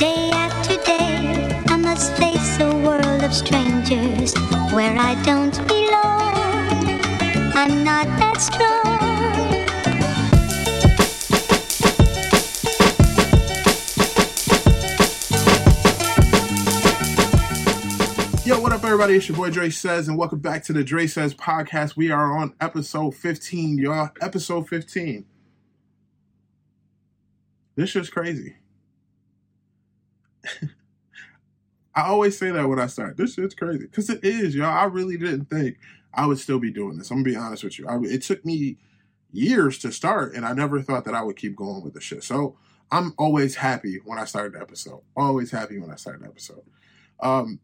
Day after day, I must face a world of strangers where I don't belong. I'm not that strong. Yo, what up, everybody? It's your boy Dre Says, and welcome back to the Dre Says podcast. We are on episode 15, y'all. Episode 15. This shit's crazy. I always say that when I start. This shit's crazy. Because it is, y'all. I really didn't think I would still be doing this. I'm to be honest with you. I, it took me years to start, and I never thought that I would keep going with the shit. So I'm always happy when I start an episode. Always happy when I start an episode. Um,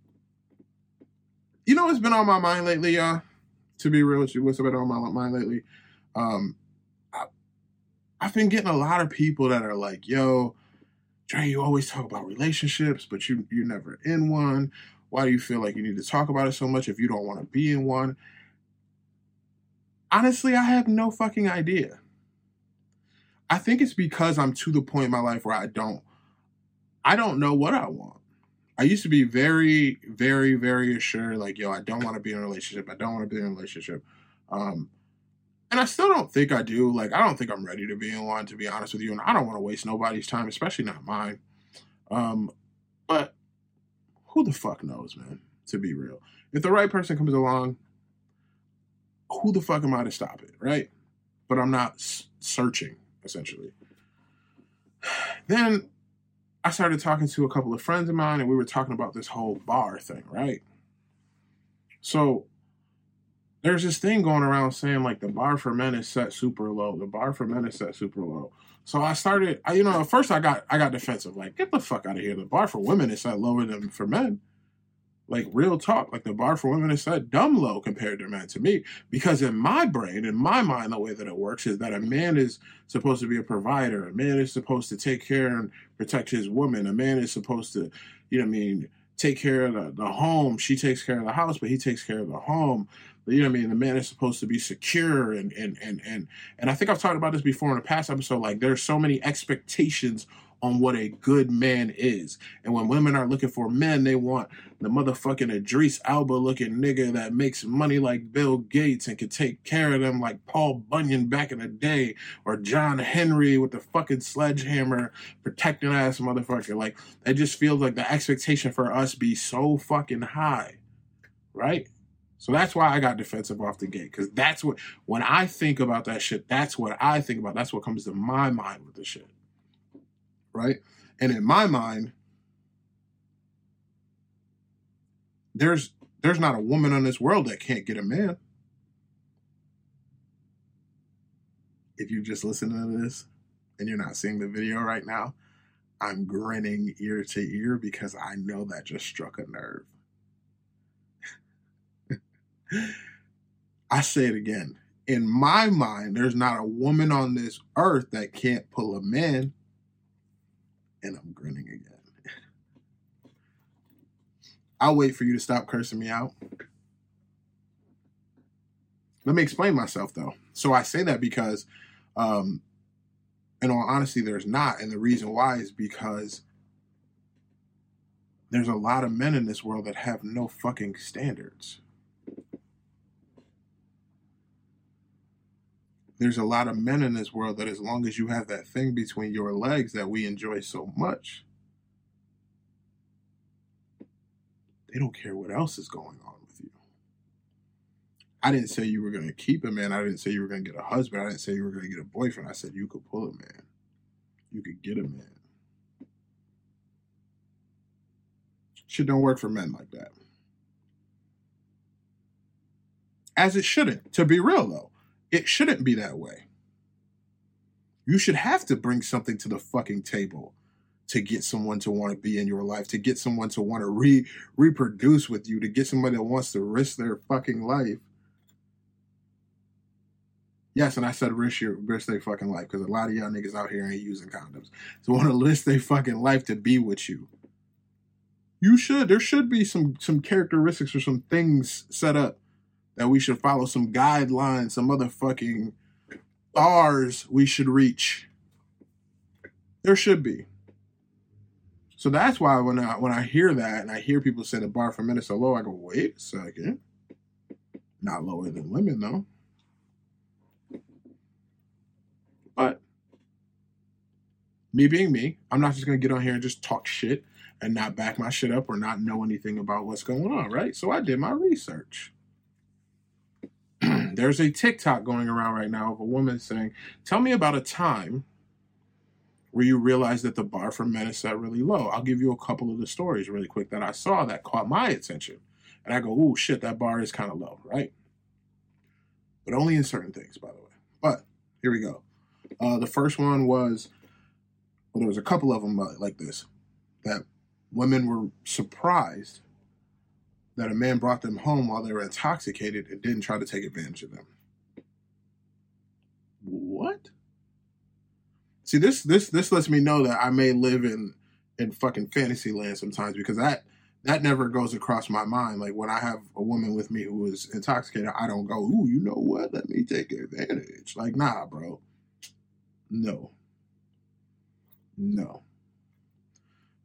you know what's been on my mind lately, y'all? To be real with you, what's been on my mind lately? Um, I, I've been getting a lot of people that are like, "Yo, Dre, you always talk about relationships, but you you're never in one. Why do you feel like you need to talk about it so much if you don't want to be in one?" Honestly, I have no fucking idea. I think it's because I'm to the point in my life where I don't I don't know what I want. I used to be very, very, very assured, like, yo, I don't want to be in a relationship. I don't want to be in a relationship. Um, and I still don't think I do. Like, I don't think I'm ready to be in one, to be honest with you. And I don't want to waste nobody's time, especially not mine. Um, but who the fuck knows, man, to be real. If the right person comes along, who the fuck am I to stop it, right? But I'm not s- searching, essentially. Then I started talking to a couple of friends of mine, and we were talking about this whole bar thing, right? So there's this thing going around saying like the bar for men is set super low. The bar for men is set super low. So I started, I, you know, at first I got I got defensive, like get the fuck out of here. The bar for women is set lower than for men. Like real talk, like the bar for women is set dumb low compared to men to me. Because in my brain, in my mind, the way that it works is that a man is supposed to be a provider. A man is supposed to take care and protect his woman. A man is supposed to, you know, I mean, take care of the, the home. She takes care of the house, but he takes care of the home. You know what I mean? The man is supposed to be secure and and and and and I think I've talked about this before in a past episode. Like there's so many expectations on what a good man is. And when women are looking for men, they want the motherfucking Idris Elba looking nigga that makes money like Bill Gates and can take care of them like Paul Bunyan back in the day or John Henry with the fucking sledgehammer protecting ass motherfucker. Like it just feels like the expectation for us be so fucking high. Right? So that's why I got defensive off the gate. Cause that's what when I think about that shit, that's what I think about. That's what comes to my mind with the shit right? And in my mind, there's there's not a woman on this world that can't get a man. If you're just listening to this and you're not seeing the video right now, I'm grinning ear to ear because I know that just struck a nerve. I say it again. In my mind, there's not a woman on this earth that can't pull a man and I'm grinning again. I'll wait for you to stop cursing me out. Let me explain myself though. So I say that because, um, in all honesty, there's not. And the reason why is because there's a lot of men in this world that have no fucking standards. There's a lot of men in this world that as long as you have that thing between your legs that we enjoy so much, they don't care what else is going on with you. I didn't say you were going to keep a man. I didn't say you were going to get a husband. I didn't say you were going to get a boyfriend. I said you could pull a man. You could get a man. Shit don't work for men like that. As it shouldn't, to be real though. It shouldn't be that way. You should have to bring something to the fucking table to get someone to want to be in your life, to get someone to want to re- reproduce with you, to get somebody that wants to risk their fucking life. Yes, and I said risk your risk their fucking life because a lot of y'all niggas out here ain't using condoms. So want to risk their fucking life to be with you. You should. There should be some some characteristics or some things set up that we should follow some guidelines, some motherfucking bars we should reach. There should be. So that's why when I when I hear that and I hear people say the bar for men is so low, I go, wait a second. Not lower than women though. But me being me, I'm not just gonna get on here and just talk shit and not back my shit up or not know anything about what's going on, right? So I did my research. There's a TikTok going around right now of a woman saying, Tell me about a time where you realized that the bar for men is set really low. I'll give you a couple of the stories really quick that I saw that caught my attention. And I go, oh shit, that bar is kind of low, right? But only in certain things, by the way. But here we go. Uh, the first one was, well, there was a couple of them uh, like this, that women were surprised that a man brought them home while they were intoxicated and didn't try to take advantage of them. What? See this this this lets me know that I may live in in fucking fantasy land sometimes because that that never goes across my mind. Like when I have a woman with me who is intoxicated, I don't go, "Ooh, you know what? Let me take advantage." Like, nah, bro. No. No.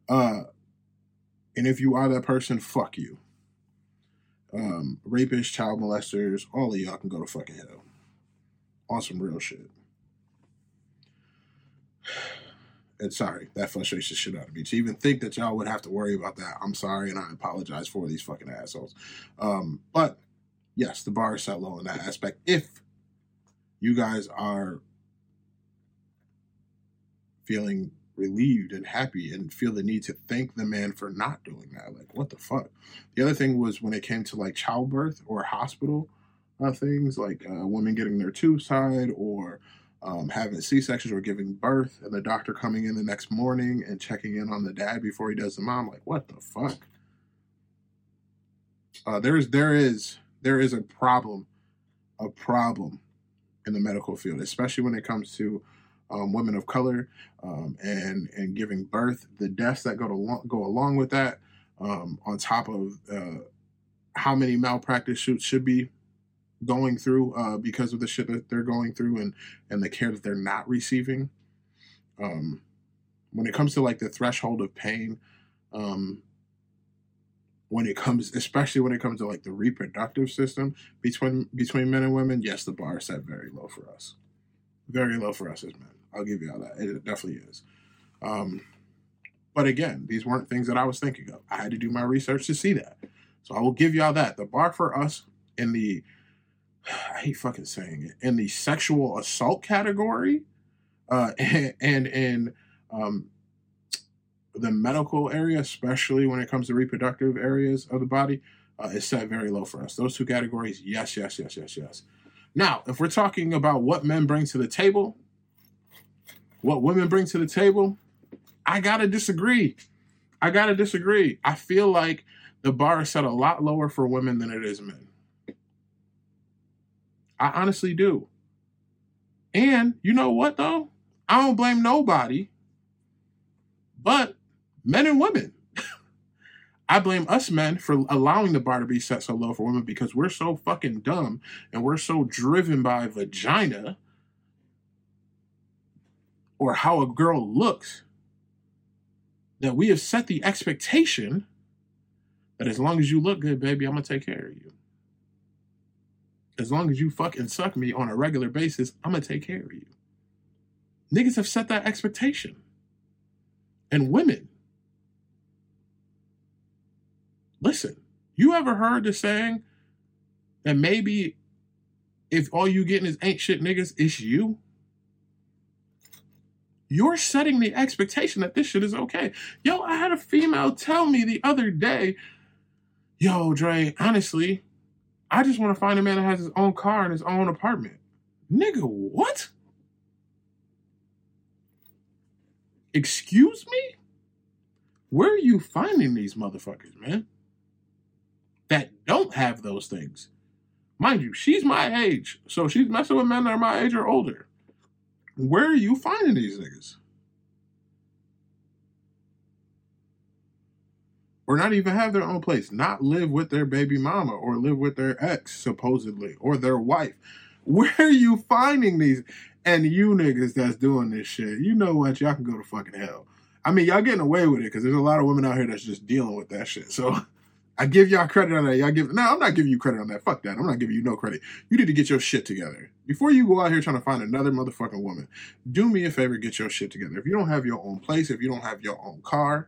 Uh and if you are that person, fuck you. Um, rapists, child molesters, all of y'all can go to fucking hell. On some real shit. And sorry, that frustrates the shit out of me. To even think that y'all would have to worry about that, I'm sorry, and I apologize for these fucking assholes. Um, but yes, the bar is set low in that aspect. If you guys are feeling relieved and happy and feel the need to thank the man for not doing that, like what the fuck. The other thing was when it came to like childbirth or hospital uh, things, like uh, women getting their tubes tied or um, having C sections or giving birth, and the doctor coming in the next morning and checking in on the dad before he does the mom. Like, what the fuck? Uh, there is there is there is a problem, a problem in the medical field, especially when it comes to um, women of color um, and and giving birth. The deaths that go to go along with that, um, on top of uh, how many malpractice shoots should be going through uh, because of the shit that they're going through and and the care that they're not receiving. Um, when it comes to like the threshold of pain, um, when it comes, especially when it comes to like the reproductive system between between men and women, yes, the bar is set very low for us, very low for us as men. I'll give you all that. It definitely is. Um, but again, these weren't things that I was thinking of. I had to do my research to see that. So I will give y'all that. The bar for us in the I hate fucking saying it, in the sexual assault category, uh, and, and in um, the medical area, especially when it comes to reproductive areas of the body, uh, is set very low for us. Those two categories, yes, yes, yes, yes, yes. Now, if we're talking about what men bring to the table, what women bring to the table, I gotta disagree. I gotta disagree. I feel like the bar is set a lot lower for women than it is men. I honestly do. And you know what though? I don't blame nobody but men and women. I blame us men for allowing the bar to be set so low for women because we're so fucking dumb and we're so driven by vagina or how a girl looks that we have set the expectation that as long as you look good, baby, I'm gonna take care of you as long as you fucking suck me on a regular basis, I'm gonna take care of you. Niggas have set that expectation. And women, listen, you ever heard the saying that maybe if all you getting is ain't shit niggas, it's you? You're setting the expectation that this shit is okay. Yo, I had a female tell me the other day, yo, Dre, honestly, I just want to find a man that has his own car and his own apartment. Nigga, what? Excuse me? Where are you finding these motherfuckers, man? That don't have those things. Mind you, she's my age, so she's messing with men that are my age or older. Where are you finding these niggas? or not even have their own place, not live with their baby mama or live with their ex, supposedly, or their wife. Where are you finding these? And you niggas that's doing this shit, you know what? Y'all can go to fucking hell. I mean, y'all getting away with it because there's a lot of women out here that's just dealing with that shit. So I give y'all credit on that. Y'all give no, I'm not giving you credit on that. Fuck that. I'm not giving you no credit. You need to get your shit together. Before you go out here trying to find another motherfucking woman, do me a favor, get your shit together. If you don't have your own place, if you don't have your own car,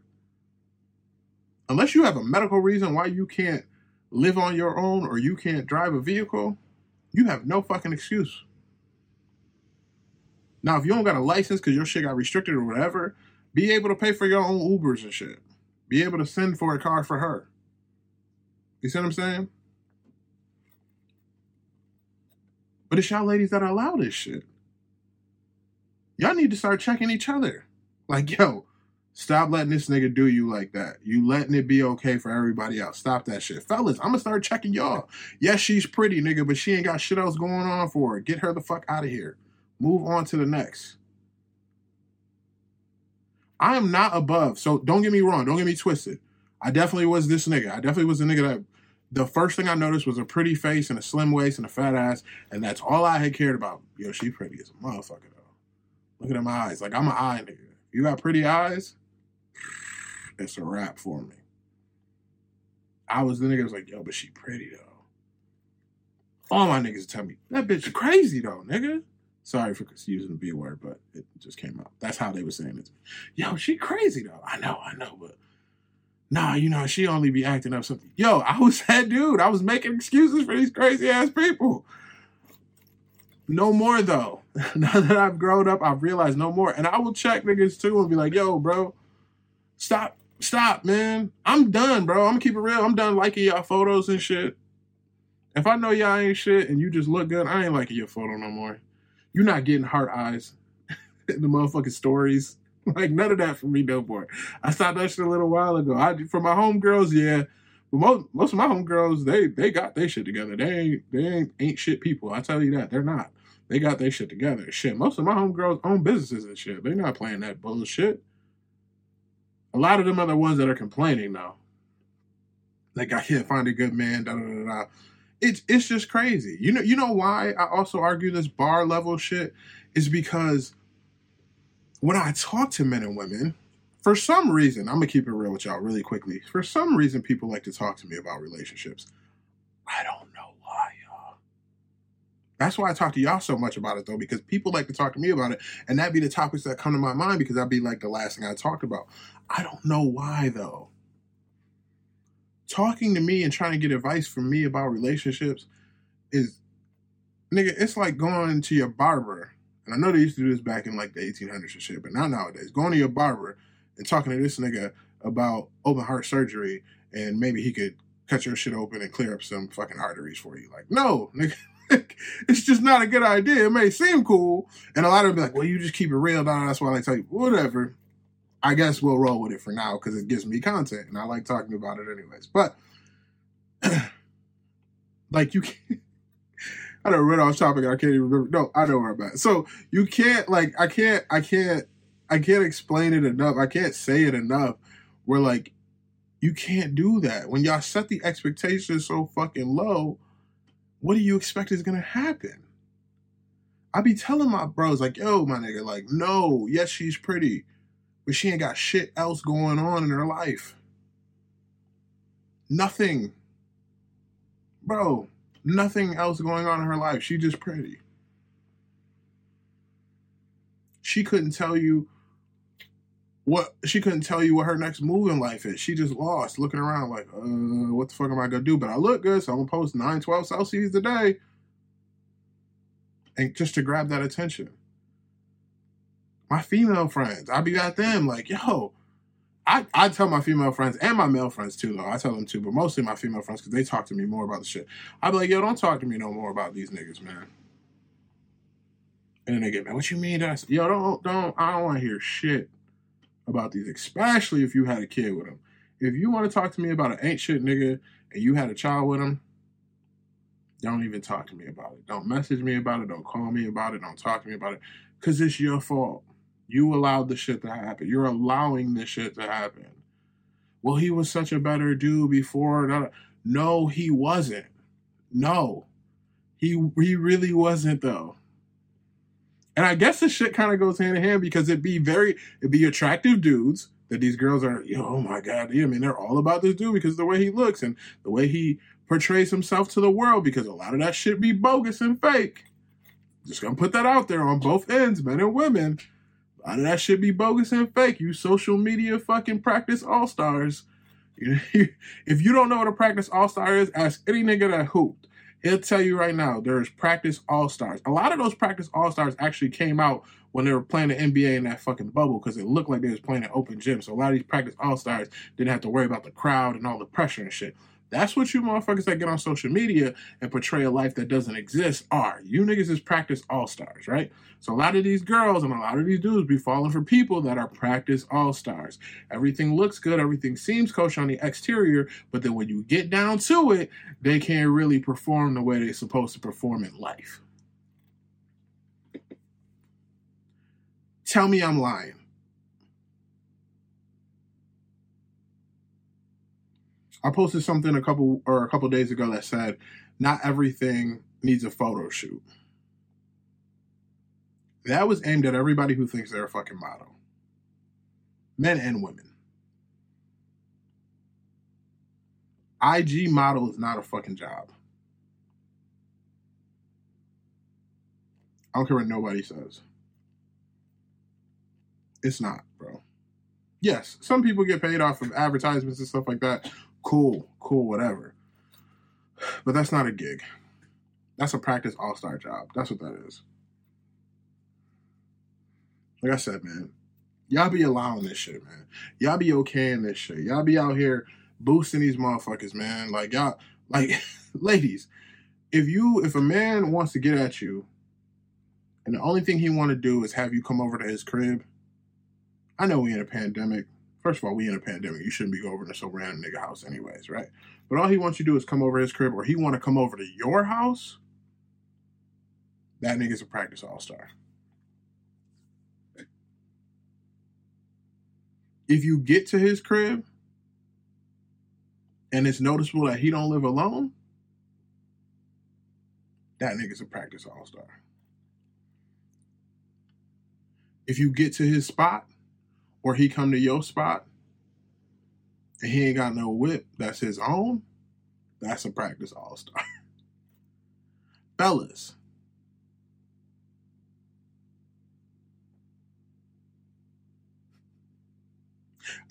unless you have a medical reason why you can't live on your own or you can't drive a vehicle, you have no fucking excuse. Now, if you don't got a license because your shit got restricted or whatever, be able to pay for your own Ubers and shit. Be able to send for a car for her. You see what I'm saying? But it's y'all ladies that allow this shit. Y'all need to start checking each other. Like, yo, stop letting this nigga do you like that. You letting it be okay for everybody else. Stop that shit. Fellas, I'm gonna start checking y'all. Yes, she's pretty, nigga, but she ain't got shit else going on for her. Get her the fuck out of here. Move on to the next. I am not above. So don't get me wrong. Don't get me twisted. I definitely was this nigga. I definitely was the nigga that the first thing I noticed was a pretty face and a slim waist and a fat ass, and that's all I had cared about. Yo, she pretty as a motherfucker though. Look at them eyes. Like I'm an eye nigga. You got pretty eyes, it's a wrap for me. I was the nigga was like, yo, but she pretty though. All my niggas tell me that bitch crazy though, nigga. Sorry for using the B word, but it just came out. That's how they were saying it. Yo, she crazy though. I know, I know, but nah, you know, she only be acting up something. Yo, I was that dude. I was making excuses for these crazy ass people. No more though. now that I've grown up, I've realized no more. And I will check niggas too and be like, yo, bro, stop, stop, man. I'm done, bro. I'm gonna keep it real. I'm done liking y'all photos and shit. If I know y'all ain't shit and you just look good, I ain't liking your photo no more. You're not getting heart eyes in the motherfucking stories. Like none of that for me no more. I stopped that shit a little while ago. I for my homegirls, yeah. But most most of my homegirls, they they got their shit together. They ain't they ain't ain't shit people. I tell you that. They're not. They got their shit together. Shit. Most of my homegirls own businesses and shit. They're not playing that bullshit. A lot of them are the ones that are complaining now. Like I can't find a good man, da da da da. It's it's just crazy. You know, you know why I also argue this bar level shit is because when I talk to men and women, for some reason, I'm gonna keep it real with y'all really quickly. For some reason, people like to talk to me about relationships. I don't know why, y'all. That's why I talk to y'all so much about it, though, because people like to talk to me about it, and that be the topics that come to my mind because that'd be like the last thing I talked about. I don't know why, though. Talking to me and trying to get advice from me about relationships is, nigga, it's like going to your barber and I know they used to do this back in like the 1800s or shit, but not nowadays. Going to your barber and talking to this nigga about open heart surgery and maybe he could cut your shit open and clear up some fucking arteries for you. Like, no, nigga. it's just not a good idea. It may seem cool, and a lot of them be like, "Well, you just keep it real." Down. That's why I tell you, whatever. I guess we'll roll with it for now because it gives me content, and I like talking about it anyways. But like, you can't. I don't read off topic. I can't even remember. No, I know where I'm at. So you can't like I can't I can't I can't explain it enough. I can't say it enough. Where like you can't do that when y'all set the expectations so fucking low. What do you expect is gonna happen? I be telling my bros like, yo, my nigga, like, no, yes, she's pretty, but she ain't got shit else going on in her life. Nothing, bro nothing else going on in her life. She just pretty. She couldn't tell you what she couldn't tell you what her next move in life is. She just lost, looking around like, uh, what the fuck am I gonna do? But I look good, so I'm gonna post 912 Celsius a day. And just to grab that attention. My female friends, I be at them like, yo, I, I tell my female friends and my male friends too, though. I tell them too, but mostly my female friends because they talk to me more about the shit. I be like, yo, don't talk to me no more about these niggas, man. And then they get mad. What you mean? That yo, don't don't. I don't want to hear shit about these, especially if you had a kid with them. If you want to talk to me about an ain't shit nigga and you had a child with him, don't even talk to me about it. Don't message me about it. Don't call me about it. Don't talk to me about it because it's your fault. You allowed the shit to happen. You're allowing this shit to happen. Well, he was such a better dude before. No, he wasn't. No. He he really wasn't though. And I guess this shit kind of goes hand in hand because it'd be very, it'd be attractive dudes that these girls are, you know, oh my God, I mean, they're all about this dude because the way he looks and the way he portrays himself to the world because a lot of that shit be bogus and fake. Just gonna put that out there on both ends, men and women. A lot of that shit be bogus and fake. You social media fucking practice all stars. if you don't know what a practice all star is, ask any nigga that hooped. He'll tell you right now, there's practice all stars. A lot of those practice all stars actually came out when they were playing the NBA in that fucking bubble because it looked like they was playing an open gym. So a lot of these practice all stars didn't have to worry about the crowd and all the pressure and shit. That's what you motherfuckers that get on social media and portray a life that doesn't exist are. You niggas is practice all stars, right? So a lot of these girls and a lot of these dudes be falling for people that are practice all stars. Everything looks good, everything seems kosher on the exterior, but then when you get down to it, they can't really perform the way they're supposed to perform in life. Tell me I'm lying. I posted something a couple or a couple days ago that said not everything needs a photo shoot. That was aimed at everybody who thinks they're a fucking model. Men and women. IG model is not a fucking job. I don't care what nobody says. It's not, bro. Yes, some people get paid off of advertisements and stuff like that cool, cool, whatever. But that's not a gig. That's a practice all star job. That's what that is. Like I said, man, y'all be allowing this shit, man. Y'all be okay in this shit. Y'all be out here boosting these motherfuckers, man. Like y'all, like ladies, if you if a man wants to get at you, and the only thing he want to do is have you come over to his crib. I know we in a pandemic. First of all, we in a pandemic. You shouldn't be going over to some random nigga house anyways, right? But all he wants you to do is come over his crib or he want to come over to your house. That nigga's a practice all-star. If you get to his crib and it's noticeable that he don't live alone, that nigga's a practice all-star. If you get to his spot or he come to your spot and he ain't got no whip that's his own, that's a practice all star. Fellas.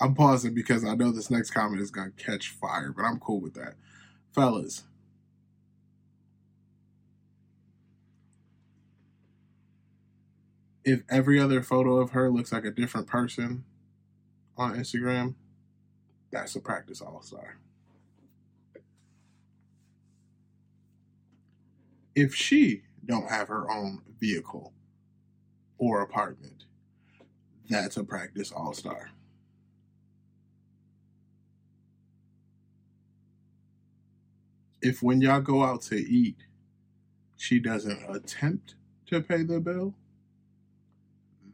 I'm pausing because I know this next comment is going to catch fire, but I'm cool with that. Fellas, if every other photo of her looks like a different person on Instagram, that's a practice all star. If she don't have her own vehicle or apartment, that's a practice all star. If when y'all go out to eat, she doesn't attempt to pay the bill,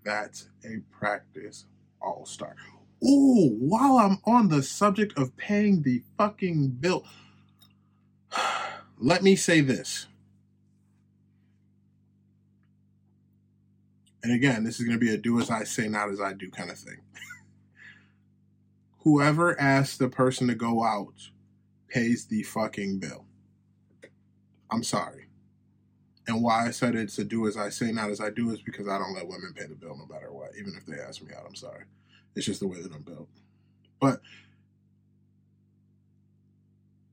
that's a practice all star. Ooh, while I'm on the subject of paying the fucking bill, let me say this. And again, this is going to be a do as I say, not as I do kind of thing. Whoever asks the person to go out pays the fucking bill. I'm sorry. And why I said it's a do as I say, not as I do, is because I don't let women pay the bill no matter what. Even if they ask me out, I'm sorry. It's just the way that I'm built. But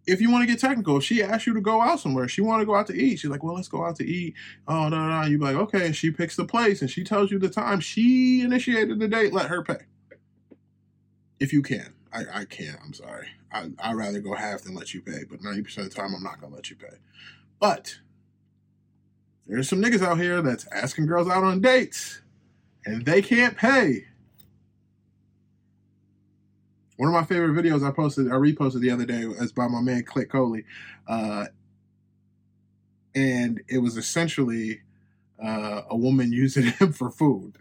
if you want to get technical, she asks you to go out somewhere, she want to go out to eat. She's like, well, let's go out to eat. Oh, no, no, no. You be like, okay. And she picks the place and she tells you the time. She initiated the date. Let her pay. If you can. I, I can't. I'm sorry. I, I'd rather go half than let you pay. But 90% of the time, I'm not going to let you pay. But there's some niggas out here that's asking girls out on dates and they can't pay. One of my favorite videos I posted, I reposted the other day, is by my man Click Coley, uh, and it was essentially uh, a woman using him for food.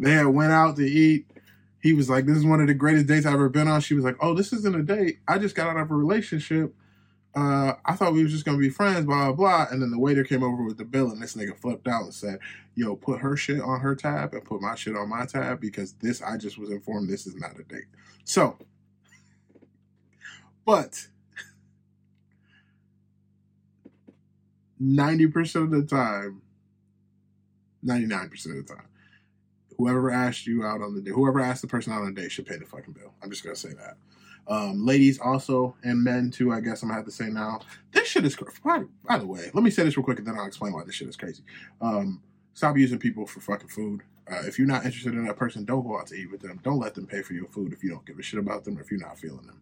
they had went out to eat. He was like, "This is one of the greatest dates I've ever been on." She was like, "Oh, this isn't a date. I just got out of a relationship uh, I thought we was just gonna be friends, blah blah blah. And then the waiter came over with the bill, and this nigga flipped out and said, "Yo, put her shit on her tab and put my shit on my tab because this I just was informed this is not a date." So, but ninety percent of the time, ninety nine percent of the time, whoever asked you out on the day, whoever asked the person out on the date should pay the fucking bill. I'm just gonna say that. Um, ladies also and men too. I guess I'm gonna have to say now. This shit is. By, by the way, let me say this real quick and then I'll explain why this shit is crazy. Um, stop using people for fucking food. Uh, if you're not interested in that person, don't go out to eat with them. Don't let them pay for your food if you don't give a shit about them or if you're not feeling them.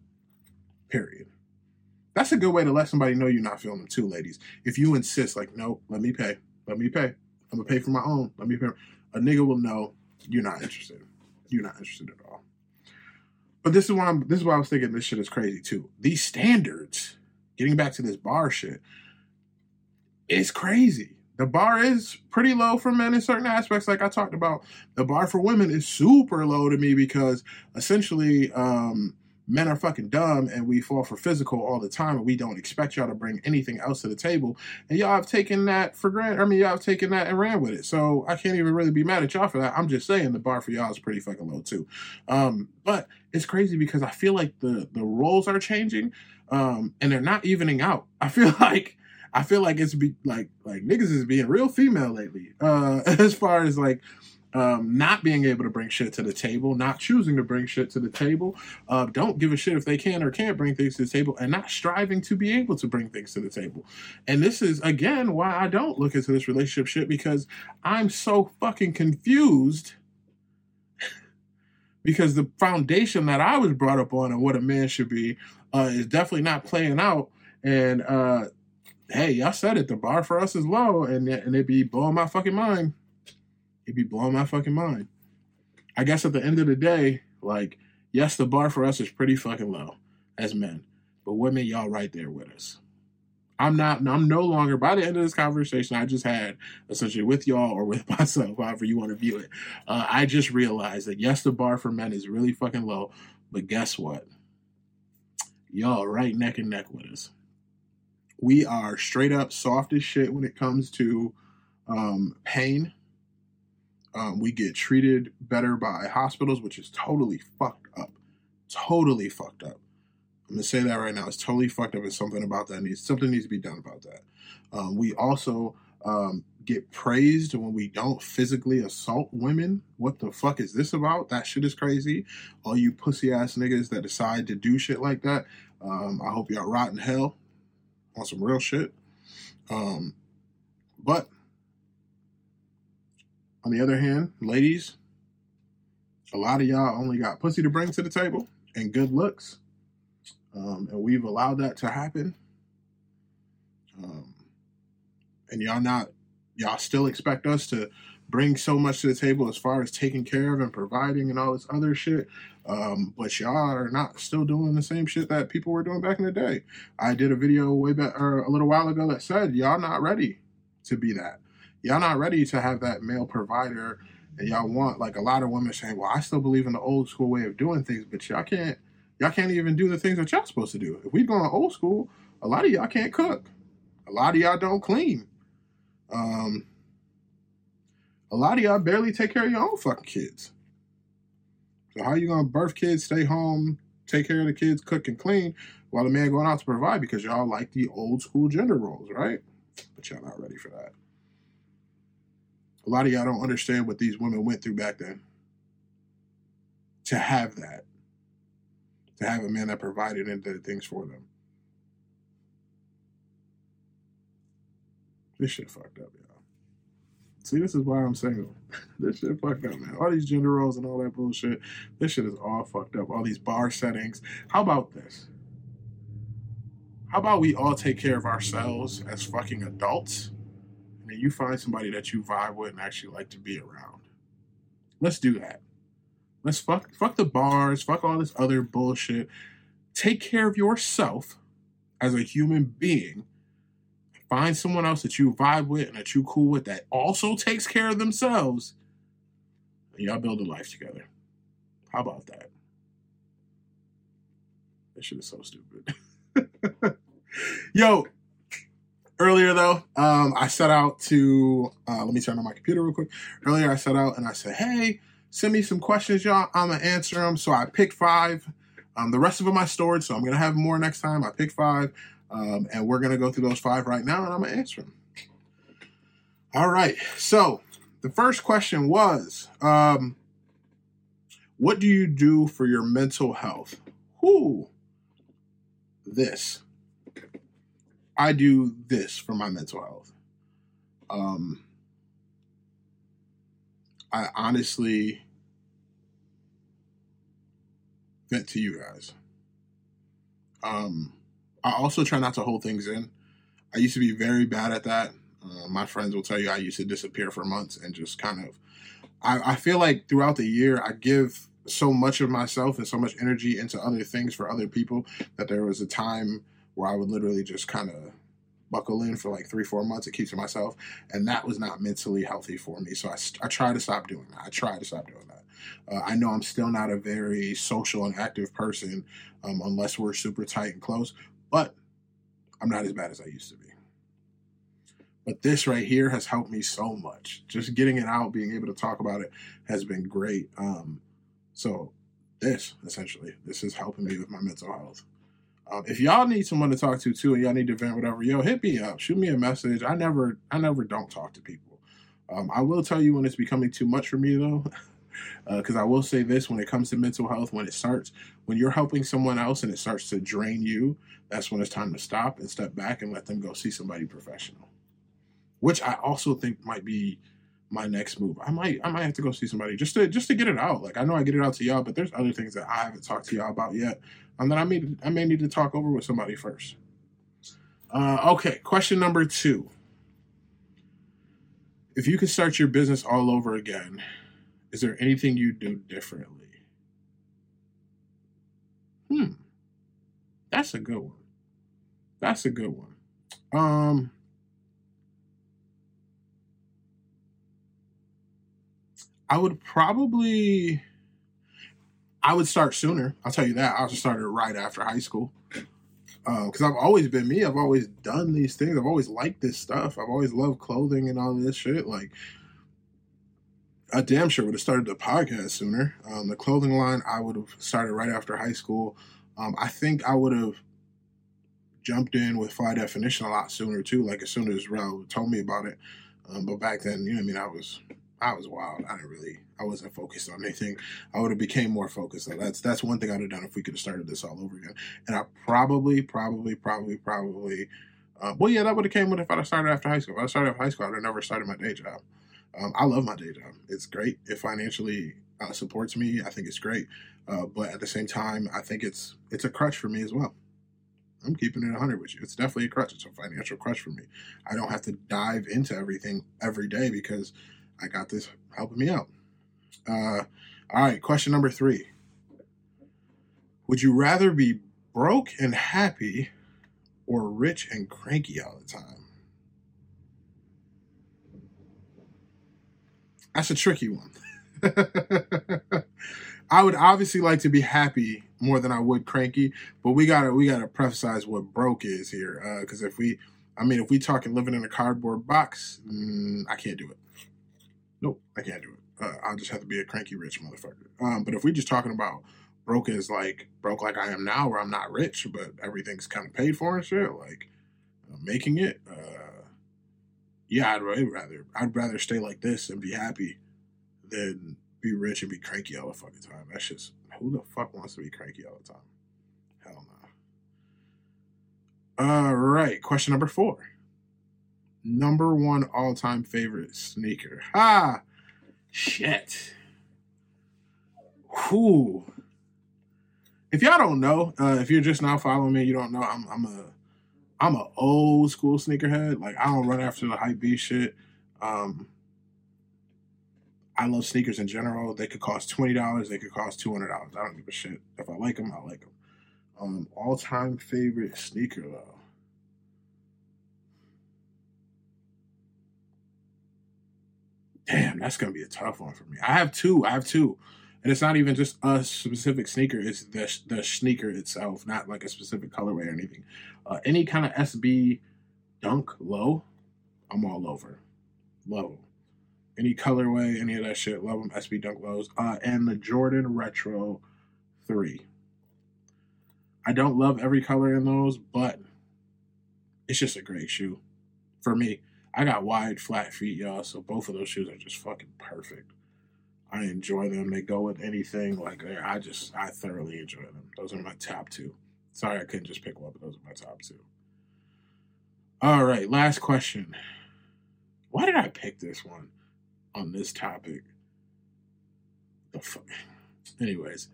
Period. That's a good way to let somebody know you're not feeling them too, ladies. If you insist, like, no, let me pay. Let me pay. I'm gonna pay for my own. Let me pay. A nigga will know you're not interested. You're not interested at all. But this is why I'm this is why I was thinking this shit is crazy too. These standards, getting back to this bar shit, is crazy. The bar is pretty low for men in certain aspects, like I talked about. The bar for women is super low to me because essentially um, men are fucking dumb and we fall for physical all the time and we don't expect y'all to bring anything else to the table. And y'all have taken that for granted. I mean, y'all have taken that and ran with it. So I can't even really be mad at y'all for that. I'm just saying the bar for y'all is pretty fucking low too. Um, but it's crazy because I feel like the the roles are changing um, and they're not evening out. I feel like I feel like it's be like like niggas is being real female lately. Uh, as far as like um, not being able to bring shit to the table, not choosing to bring shit to the table, uh, don't give a shit if they can or can't bring things to the table, and not striving to be able to bring things to the table. And this is, again, why I don't look into this relationship shit because I'm so fucking confused. because the foundation that I was brought up on and what a man should be uh, is definitely not playing out. And uh, hey, y'all said it, the bar for us is low, and, and it be blowing my fucking mind it'd be blowing my fucking mind. I guess at the end of the day, like, yes, the bar for us is pretty fucking low as men, but women, y'all right there with us. I'm not, I'm no longer, by the end of this conversation I just had, essentially with y'all or with myself, however you want to view it, uh, I just realized that yes, the bar for men is really fucking low, but guess what? Y'all right neck and neck with us. We are straight up soft as shit when it comes to um, pain um, we get treated better by hospitals, which is totally fucked up. Totally fucked up. I'm gonna say that right now. It's totally fucked up, and something about that needs something needs to be done about that. Um, we also um, get praised when we don't physically assault women. What the fuck is this about? That shit is crazy. All you pussy ass niggas that decide to do shit like that, um, I hope y'all rot in hell on some real shit. Um, but on the other hand, ladies, a lot of y'all only got pussy to bring to the table and good looks. Um, and we've allowed that to happen. Um, and y'all not, y'all still expect us to bring so much to the table as far as taking care of and providing and all this other shit. Um, but y'all are not still doing the same shit that people were doing back in the day. I did a video way back or a little while ago that said y'all not ready to be that y'all not ready to have that male provider and y'all want like a lot of women saying, Well, I still believe in the old school way of doing things, but y'all can't y'all can't even do the things that y'all supposed to do. If we go on old school, a lot of y'all can't cook. A lot of y'all don't clean. Um a lot of y'all barely take care of your own fucking kids. So how you gonna birth kids, stay home, take care of the kids, cook and clean, while the man going out to provide because y'all like the old school gender roles, right? But y'all not ready for that. A lot of y'all don't understand what these women went through back then. To have that, to have a man that provided and did things for them. This shit fucked up, y'all. See, this is why I'm single. this shit fucked up, man. All these gender roles and all that bullshit. This shit is all fucked up. All these bar settings. How about this? How about we all take care of ourselves as fucking adults? And you find somebody that you vibe with and actually like to be around. Let's do that. Let's fuck fuck the bars, fuck all this other bullshit. Take care of yourself as a human being. Find someone else that you vibe with and that you cool with that also takes care of themselves. And y'all build a life together. How about that? That shit is so stupid. Yo, earlier though, um, I set out to uh, let me turn on my computer real quick. Earlier, I set out and I said, "Hey, send me some questions, y'all. I'm gonna answer them." So I picked five. Um, the rest of them I stored, so I'm gonna have more next time. I picked five, um, and we're gonna go through those five right now, and I'm gonna answer them. All right. So the first question was, um, "What do you do for your mental health?" Whoo, this. I do this for my mental health. Um, I honestly vent to you guys. Um, I also try not to hold things in. I used to be very bad at that. Uh, my friends will tell you I used to disappear for months and just kind of. I, I feel like throughout the year I give so much of myself and so much energy into other things for other people that there was a time where I would literally just kind of buckle in for like three, four months and keep to myself. And that was not mentally healthy for me. So I, I try to stop doing that. I try to stop doing that. Uh, I know I'm still not a very social and active person um, unless we're super tight and close, but I'm not as bad as I used to be. But this right here has helped me so much. Just getting it out, being able to talk about it has been great. Um, so, this essentially, this is helping me with my mental health. Um, if y'all need someone to talk to too, and y'all need to vent, whatever, yo, hit me up, shoot me a message. I never, I never don't talk to people. Um, I will tell you when it's becoming too much for me though, because uh, I will say this: when it comes to mental health, when it starts, when you're helping someone else and it starts to drain you, that's when it's time to stop and step back and let them go see somebody professional. Which I also think might be my next move. I might I might have to go see somebody just to just to get it out. Like I know I get it out to y'all, but there's other things that I haven't talked to y'all about yet and then I may I may need to talk over with somebody first. Uh, okay, question number two. If you could start your business all over again, is there anything you do differently? Hmm, that's a good one. That's a good one. Um, I would probably I would start sooner. I'll tell you that. I started right after high school. Because uh, I've always been me. I've always done these things. I've always liked this stuff. I've always loved clothing and all this shit. Like, I damn sure would have started the podcast sooner. Um, the clothing line, I would have started right after high school. Um, I think I would have jumped in with Fly Definition a lot sooner, too. Like, as soon as Rel told me about it. Um, but back then, you know I mean? I was I was wild. I didn't really, I wasn't focused on anything. I would have became more focused. So that's that's one thing I'd have done if we could have started this all over again. And I probably, probably, probably, probably, uh, well, yeah, that would have came with if I started after high school. If I started after high school, I'd have never started my day job. Um, I love my day job. It's great. It financially uh, supports me. I think it's great. Uh, but at the same time, I think it's it's a crutch for me as well. I'm keeping it 100 with you. It's definitely a crutch. It's a financial crutch for me. I don't have to dive into everything every day because I got this helping me out. Uh, all right, question number three. Would you rather be broke and happy or rich and cranky all the time? That's a tricky one. I would obviously like to be happy more than I would cranky, but we gotta we gotta preface what broke is here. Because uh, if we, I mean, if we talking living in a cardboard box, mm, I can't do it nope, I can't do it. Uh, I'll just have to be a cranky rich motherfucker. Um, but if we're just talking about broke as like broke like I am now, where I'm not rich, but everything's kind of paid for and shit, like uh, making it, uh, yeah, I'd rather I'd rather stay like this and be happy than be rich and be cranky all the fucking time. That's just who the fuck wants to be cranky all the time? Hell no. All right, question number four number one all time favorite sneaker. Ha! Shit. Whew. If y'all don't know, uh, if you're just now following me, you don't know I'm I'm a I'm a old school sneakerhead. Like I don't run after the hype beast shit. Um, I love sneakers in general. They could cost twenty dollars. They could cost two hundred dollars. I don't give a shit. If I like them, I like them. Um, all time favorite sneaker though. Damn, that's gonna be a tough one for me. I have two. I have two, And it's not even just a specific sneaker; it's the the sneaker itself, not like a specific colorway or anything. Uh, any kind of SB Dunk low, I'm all over. Love. Any colorway, any of that shit, love them. SB Dunk lows, uh, and the Jordan Retro Three. I don't love every color in those, but it's just a great shoe for me. I got wide, flat feet, y'all, so both of those shoes are just fucking perfect. I enjoy them. They go with anything. Like I just, I thoroughly enjoy them. Those are my top two. Sorry, I couldn't just pick one, but those are my top two. All right, last question. Why did I pick this one on this topic? The fuck. Anyways,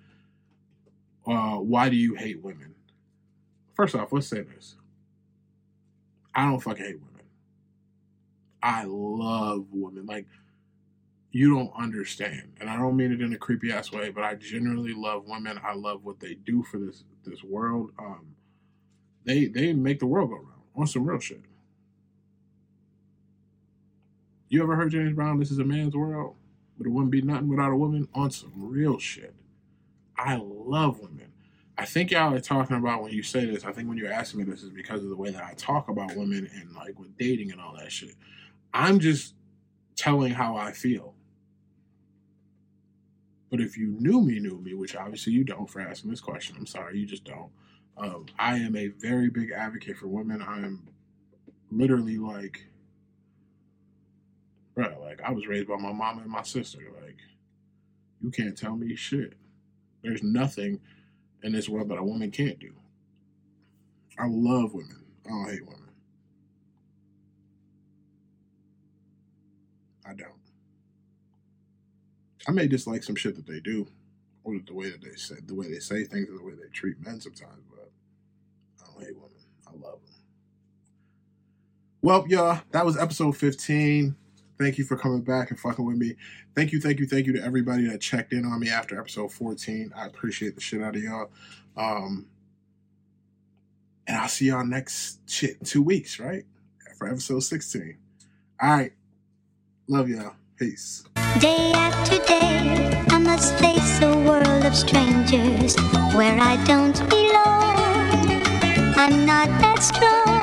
uh, why do you hate women? First off, let's say this. I don't fucking hate women. I love women. Like you don't understand. And I don't mean it in a creepy ass way, but I genuinely love women. I love what they do for this this world. Um, they they make the world go round on some real shit. You ever heard James Brown? This is a man's world, but it wouldn't be nothing without a woman. On some real shit. I love women. I think y'all are talking about when you say this. I think when you're asking me this is because of the way that I talk about women and like with dating and all that shit. I'm just telling how I feel. But if you knew me, knew me, which obviously you don't for asking this question, I'm sorry, you just don't. Um, I am a very big advocate for women. I am literally like, bro, like I was raised by my mom and my sister. Like, you can't tell me shit. There's nothing in this world that a woman can't do. I love women. I don't hate women. I don't. I may dislike some shit that they do, or the way that they say, the way they say things, or the way they treat men sometimes. But I don't hate women. I love them. Well, y'all, that was episode 15. Thank you for coming back and fucking with me. Thank you, thank you, thank you to everybody that checked in on me after episode 14. I appreciate the shit out of y'all. Um, and I'll see y'all next shit in two weeks, right? For episode 16. All right. Love y'all. Peace. Day after day, I must face a world of strangers where I don't belong. I'm not that strong.